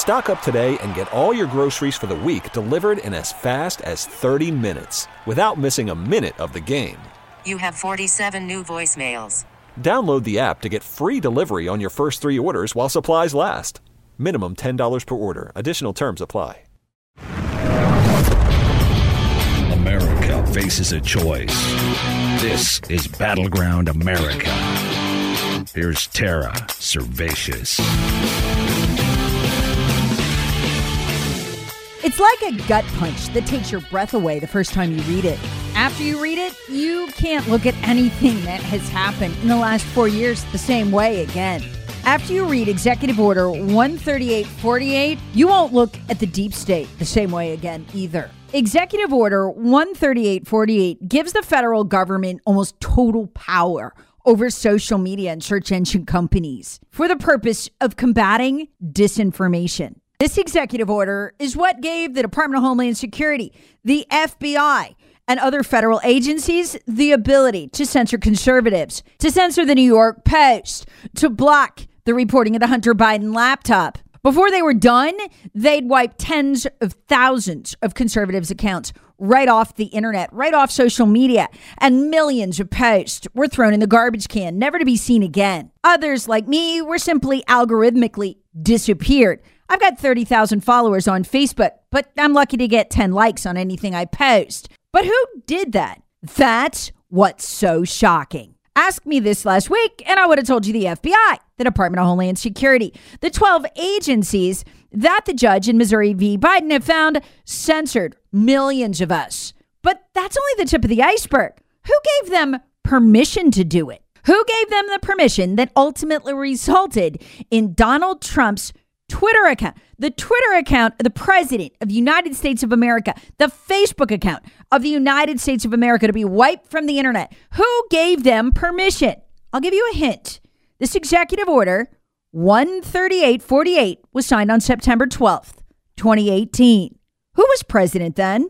Stock up today and get all your groceries for the week delivered in as fast as 30 minutes without missing a minute of the game. You have 47 new voicemails. Download the app to get free delivery on your first three orders while supplies last. Minimum $10 per order. Additional terms apply. America faces a choice. This is Battleground America. Here's Tara Servatius. It's like a gut punch that takes your breath away the first time you read it. After you read it, you can't look at anything that has happened in the last four years the same way again. After you read Executive Order 13848, you won't look at the deep state the same way again either. Executive Order 13848 gives the federal government almost total power over social media and search engine companies for the purpose of combating disinformation. This executive order is what gave the Department of Homeland Security, the FBI, and other federal agencies the ability to censor conservatives, to censor the New York Post, to block the reporting of the Hunter Biden laptop. Before they were done, they'd wipe tens of thousands of conservatives' accounts right off the internet, right off social media, and millions of posts were thrown in the garbage can, never to be seen again. Others, like me, were simply algorithmically disappeared. I've got 30,000 followers on Facebook, but I'm lucky to get 10 likes on anything I post. But who did that? That's what's so shocking. Ask me this last week, and I would have told you the FBI, the Department of Homeland Security, the 12 agencies that the judge in Missouri v. Biden have found censored millions of us. But that's only the tip of the iceberg. Who gave them permission to do it? Who gave them the permission that ultimately resulted in Donald Trump's Twitter account, the Twitter account of the President of the United States of America, the Facebook account of the United States of America to be wiped from the internet. Who gave them permission? I'll give you a hint. This executive order, 13848, was signed on September 12th, 2018. Who was president then?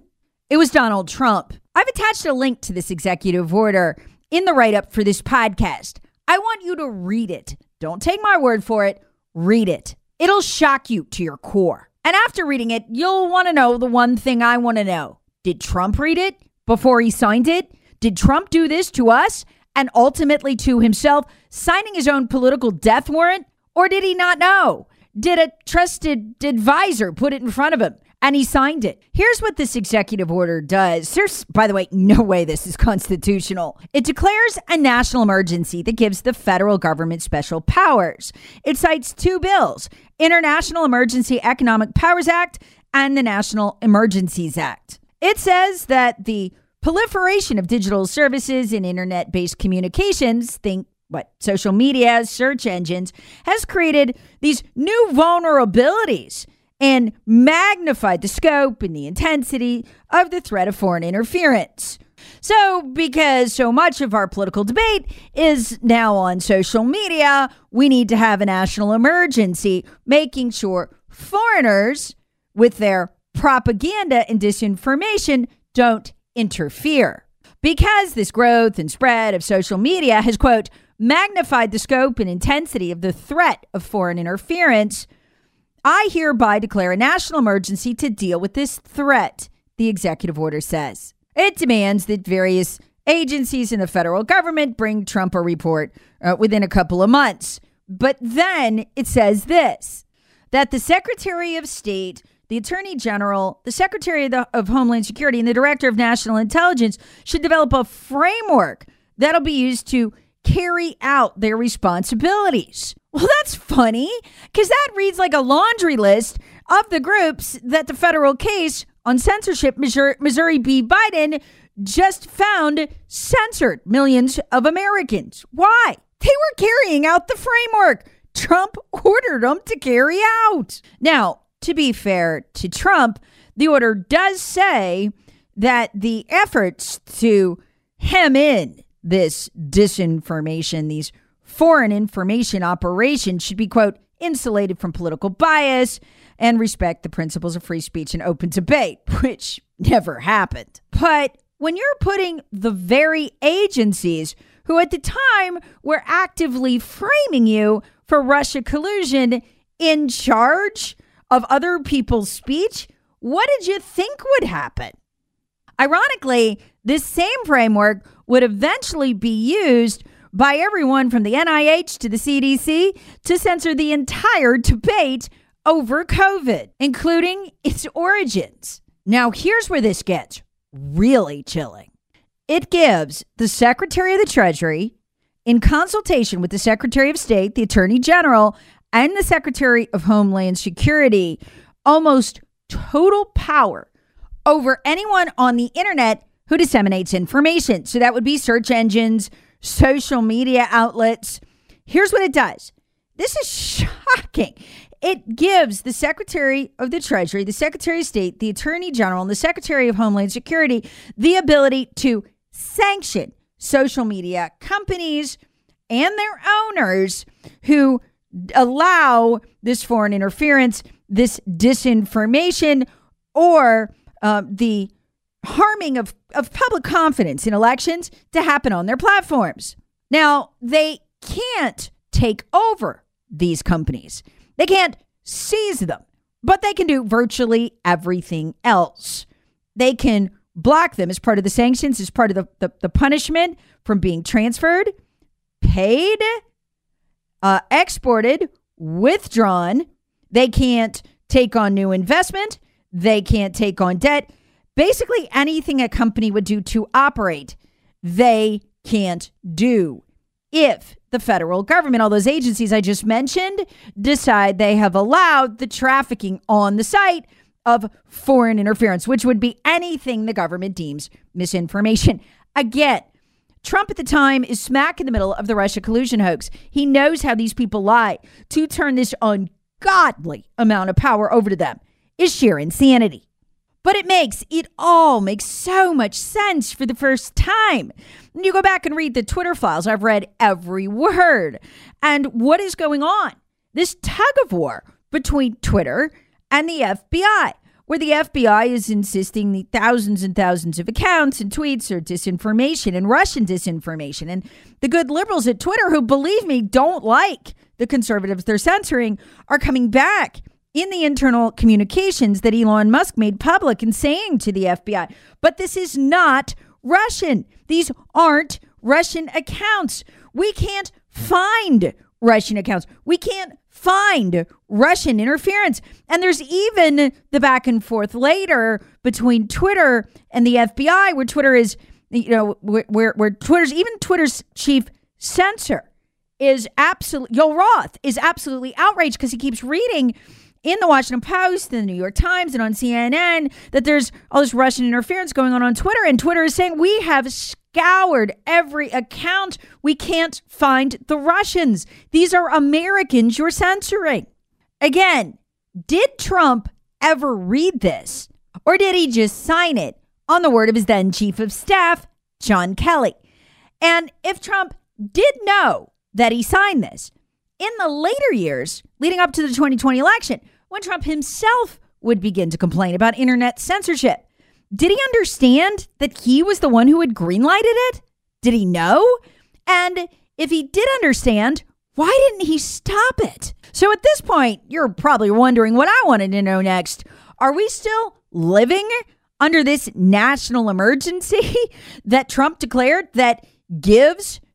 It was Donald Trump. I've attached a link to this executive order in the write up for this podcast. I want you to read it. Don't take my word for it, read it. It'll shock you to your core. And after reading it, you'll want to know the one thing I want to know. Did Trump read it before he signed it? Did Trump do this to us and ultimately to himself, signing his own political death warrant? Or did he not know? Did a trusted advisor put it in front of him? And he signed it. Here's what this executive order does. There's, by the way, no way this is constitutional. It declares a national emergency that gives the federal government special powers. It cites two bills International Emergency Economic Powers Act and the National Emergencies Act. It says that the proliferation of digital services and internet based communications, think what social media, search engines, has created these new vulnerabilities and magnified the scope and the intensity of the threat of foreign interference. So, because so much of our political debate is now on social media, we need to have a national emergency, making sure foreigners with their propaganda and disinformation don't interfere. Because this growth and spread of social media has, quote, magnified the scope and intensity of the threat of foreign interference, I hereby declare a national emergency to deal with this threat, the executive order says. It demands that various agencies in the federal government bring Trump a report uh, within a couple of months. But then it says this that the Secretary of State, the Attorney General, the Secretary of, the, of Homeland Security, and the Director of National Intelligence should develop a framework that'll be used to carry out their responsibilities. Well, that's funny because that reads like a laundry list of the groups that the federal case on censorship, Missouri, Missouri v. Biden just found censored millions of Americans. Why? They were carrying out the framework Trump ordered them to carry out. Now, to be fair to Trump, the order does say that the efforts to hem in this disinformation, these foreign information operations should be, quote, insulated from political bias and respect the principles of free speech and open debate, which never happened. But when you're putting the very agencies who at the time were actively framing you for Russia collusion in charge of other people's speech, what did you think would happen? Ironically, this same framework would eventually be used by everyone from the NIH to the CDC to censor the entire debate over COVID, including its origins. Now, here's where this gets really chilling. It gives the Secretary of the Treasury, in consultation with the Secretary of State, the Attorney General, and the Secretary of Homeland Security, almost total power over anyone on the internet who disseminates information. So that would be search engines, social media outlets. Here's what it does this is shocking. It gives the Secretary of the Treasury, the Secretary of State, the Attorney General, and the Secretary of Homeland Security the ability to sanction social media companies and their owners who allow this foreign interference, this disinformation, or uh, the harming of, of public confidence in elections to happen on their platforms. Now, they can't take over these companies, they can't seize them, but they can do virtually everything else. They can block them as part of the sanctions, as part of the, the, the punishment from being transferred, paid, uh, exported, withdrawn. They can't take on new investment. They can't take on debt. Basically, anything a company would do to operate, they can't do. If the federal government, all those agencies I just mentioned, decide they have allowed the trafficking on the site of foreign interference, which would be anything the government deems misinformation. Again, Trump at the time is smack in the middle of the Russia collusion hoax. He knows how these people lie. To turn this ungodly amount of power over to them is sheer insanity. But it makes, it all makes so much sense for the first time. You go back and read the Twitter files, I've read every word. And what is going on? This tug of war between Twitter and the FBI, where the FBI is insisting the thousands and thousands of accounts and tweets are disinformation and Russian disinformation. And the good liberals at Twitter, who believe me, don't like the conservatives they're censoring, are coming back in the internal communications that Elon Musk made public and saying to the FBI. But this is not Russian. These aren't Russian accounts. We can't find Russian accounts. We can't find Russian interference. And there's even the back and forth later between Twitter and the FBI, where Twitter is, you know, where, where Twitter's, even Twitter's chief censor is absolutely, Joel Roth is absolutely outraged because he keeps reading in the Washington Post, the New York Times, and on CNN that there's all this Russian interference going on on Twitter. And Twitter is saying we have scoured every account. We can't find the Russians. These are Americans you're censoring. Again, did Trump ever read this? Or did he just sign it on the word of his then chief of staff, John Kelly? And if Trump did know that he signed this, in the later years leading up to the 2020 election, when Trump himself would begin to complain about internet censorship. Did he understand that he was the one who had greenlighted it? Did he know? And if he did understand, why didn't he stop it? So at this point, you're probably wondering what I wanted to know next. Are we still living under this national emergency that Trump declared that gives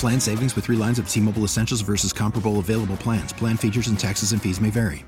Plan savings with three lines of T Mobile Essentials versus comparable available plans. Plan features and taxes and fees may vary.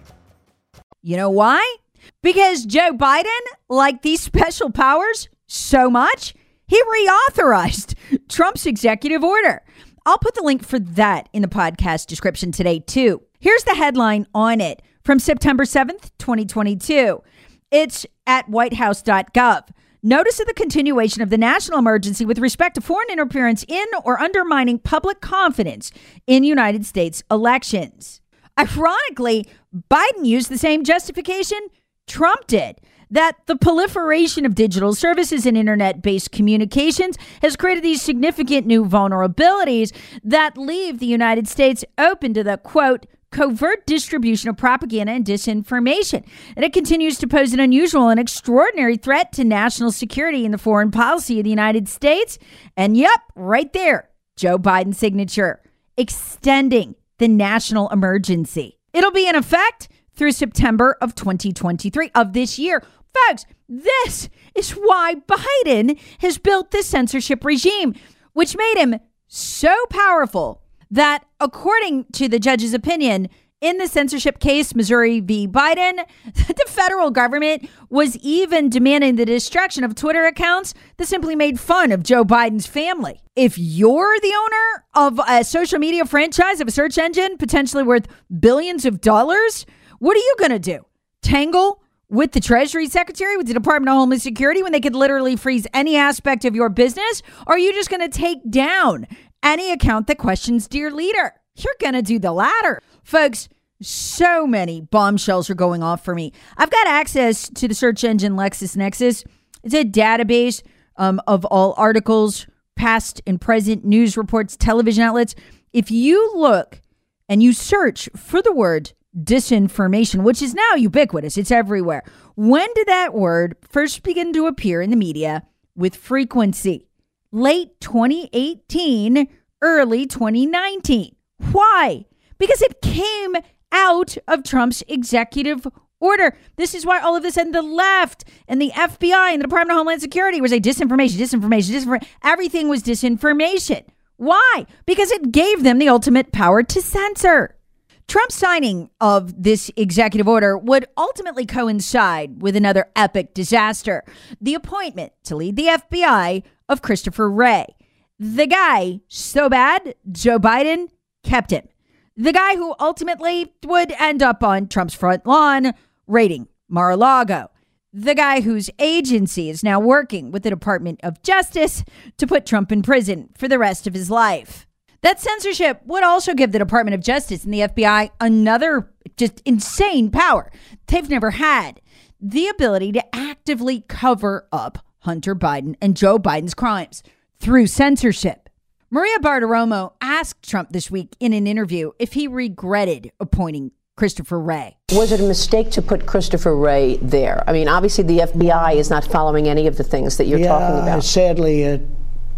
You know why? Because Joe Biden liked these special powers so much, he reauthorized Trump's executive order. I'll put the link for that in the podcast description today, too. Here's the headline on it from September 7th, 2022. It's at whitehouse.gov. Notice of the continuation of the national emergency with respect to foreign interference in or undermining public confidence in United States elections. Ironically, Biden used the same justification Trump did that the proliferation of digital services and internet based communications has created these significant new vulnerabilities that leave the United States open to the quote, covert distribution of propaganda and disinformation. And it continues to pose an unusual and extraordinary threat to national security and the foreign policy of the United States. And yep, right there, Joe Biden's signature, extending the national emergency. It'll be in effect through September of 2023 of this year. Folks, this is why Biden has built this censorship regime, which made him so powerful that, according to the judge's opinion, in the censorship case, Missouri v. Biden, the federal government was even demanding the destruction of Twitter accounts that simply made fun of Joe Biden's family. If you're the owner of a social media franchise of a search engine potentially worth billions of dollars, what are you going to do? Tangle with the Treasury Secretary, with the Department of Homeland Security, when they could literally freeze any aspect of your business? Or are you just going to take down any account that questions dear leader. You're going to do the latter. Folks, so many bombshells are going off for me. I've got access to the search engine LexisNexis. It's a database um, of all articles, past and present news reports, television outlets. If you look and you search for the word disinformation, which is now ubiquitous, it's everywhere. When did that word first begin to appear in the media with frequency? Late 2018, early 2019. Why? Because it came out of Trump's executive order. This is why all of a sudden the left and the FBI and the Department of Homeland Security was a disinformation, disinformation, disinformation. Everything was disinformation. Why? Because it gave them the ultimate power to censor. Trump's signing of this executive order would ultimately coincide with another epic disaster the appointment to lead the FBI of Christopher Wray. The guy, so bad, Joe Biden kept him. The guy who ultimately would end up on Trump's front lawn raiding Mar a Lago. The guy whose agency is now working with the Department of Justice to put Trump in prison for the rest of his life. That censorship would also give the Department of Justice and the FBI another just insane power they've never had the ability to actively cover up Hunter Biden and Joe Biden's crimes through censorship. Maria Bartiromo asked Trump this week in an interview if he regretted appointing Christopher Wray. Was it a mistake to put Christopher Wray there? I mean, obviously the FBI is not following any of the things that you're yeah, talking about. Sadly, it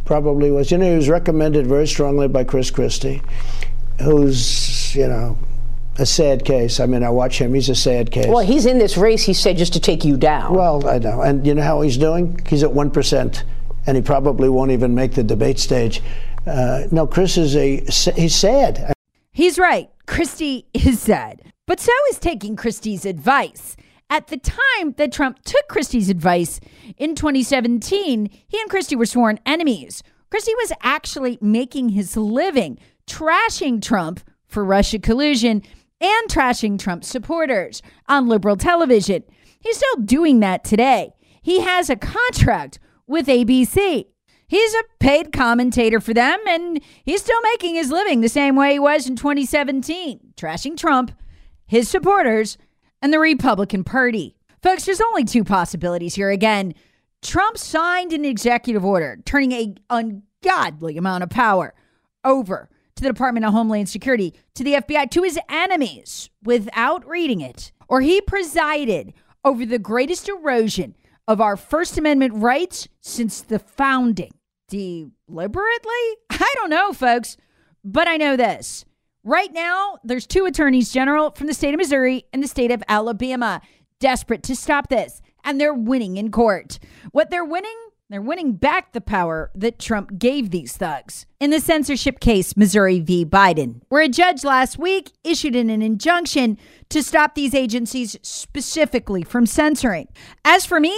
probably was. You know, he was recommended very strongly by Chris Christie, who's, you know, a sad case. I mean, I watch him. He's a sad case. Well, he's in this race, he said, just to take you down. Well, I know. And you know how he's doing? He's at 1%, and he probably won't even make the debate stage. Uh, no, Chris is a, he's sad. He's right. Christie is sad. But so is taking Christie's advice. At the time that Trump took Christie's advice in 2017, he and Christie were sworn enemies. Christie was actually making his living trashing Trump for Russia collusion and trashing Trump supporters on liberal television. He's still doing that today. He has a contract with ABC. He's a paid commentator for them, and he's still making his living the same way he was in 2017, trashing Trump, his supporters, and the Republican Party. Folks, there's only two possibilities here. Again, Trump signed an executive order turning a ungodly amount of power over to the Department of Homeland Security, to the FBI, to his enemies without reading it, or he presided over the greatest erosion of our First Amendment rights since the founding. Deliberately? I don't know, folks. but I know this. Right now, there's two attorneys general from the state of Missouri and the state of Alabama desperate to stop this, and they're winning in court. What they're winning? They're winning back the power that Trump gave these thugs. In the censorship case, Missouri v. Biden, where a judge last week issued an injunction to stop these agencies specifically from censoring. As for me,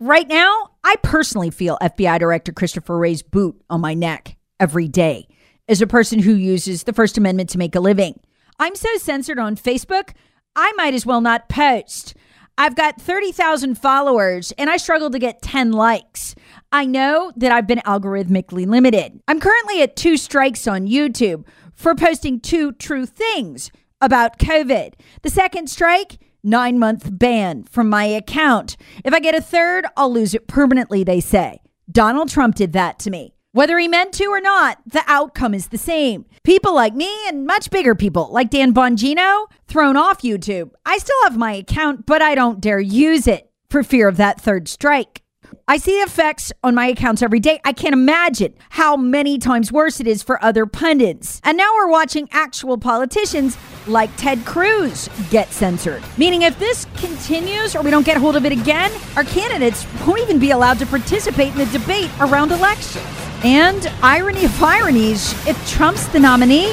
right now, I personally feel FBI Director Christopher Wray's boot on my neck every day as a person who uses the First Amendment to make a living. I'm so censored on Facebook, I might as well not post. I've got 30,000 followers and I struggle to get 10 likes. I know that I've been algorithmically limited. I'm currently at two strikes on YouTube for posting two true things about COVID. The second strike, nine month ban from my account. If I get a third, I'll lose it permanently, they say. Donald Trump did that to me. Whether he meant to or not, the outcome is the same. People like me and much bigger people like Dan Bongino thrown off YouTube. I still have my account, but I don't dare use it for fear of that third strike. I see the effects on my accounts every day. I can't imagine how many times worse it is for other pundits. And now we're watching actual politicians like Ted Cruz get censored. Meaning, if this continues or we don't get hold of it again, our candidates won't even be allowed to participate in the debate around elections. And irony of ironies, if Trump's the nominee,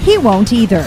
he won't either.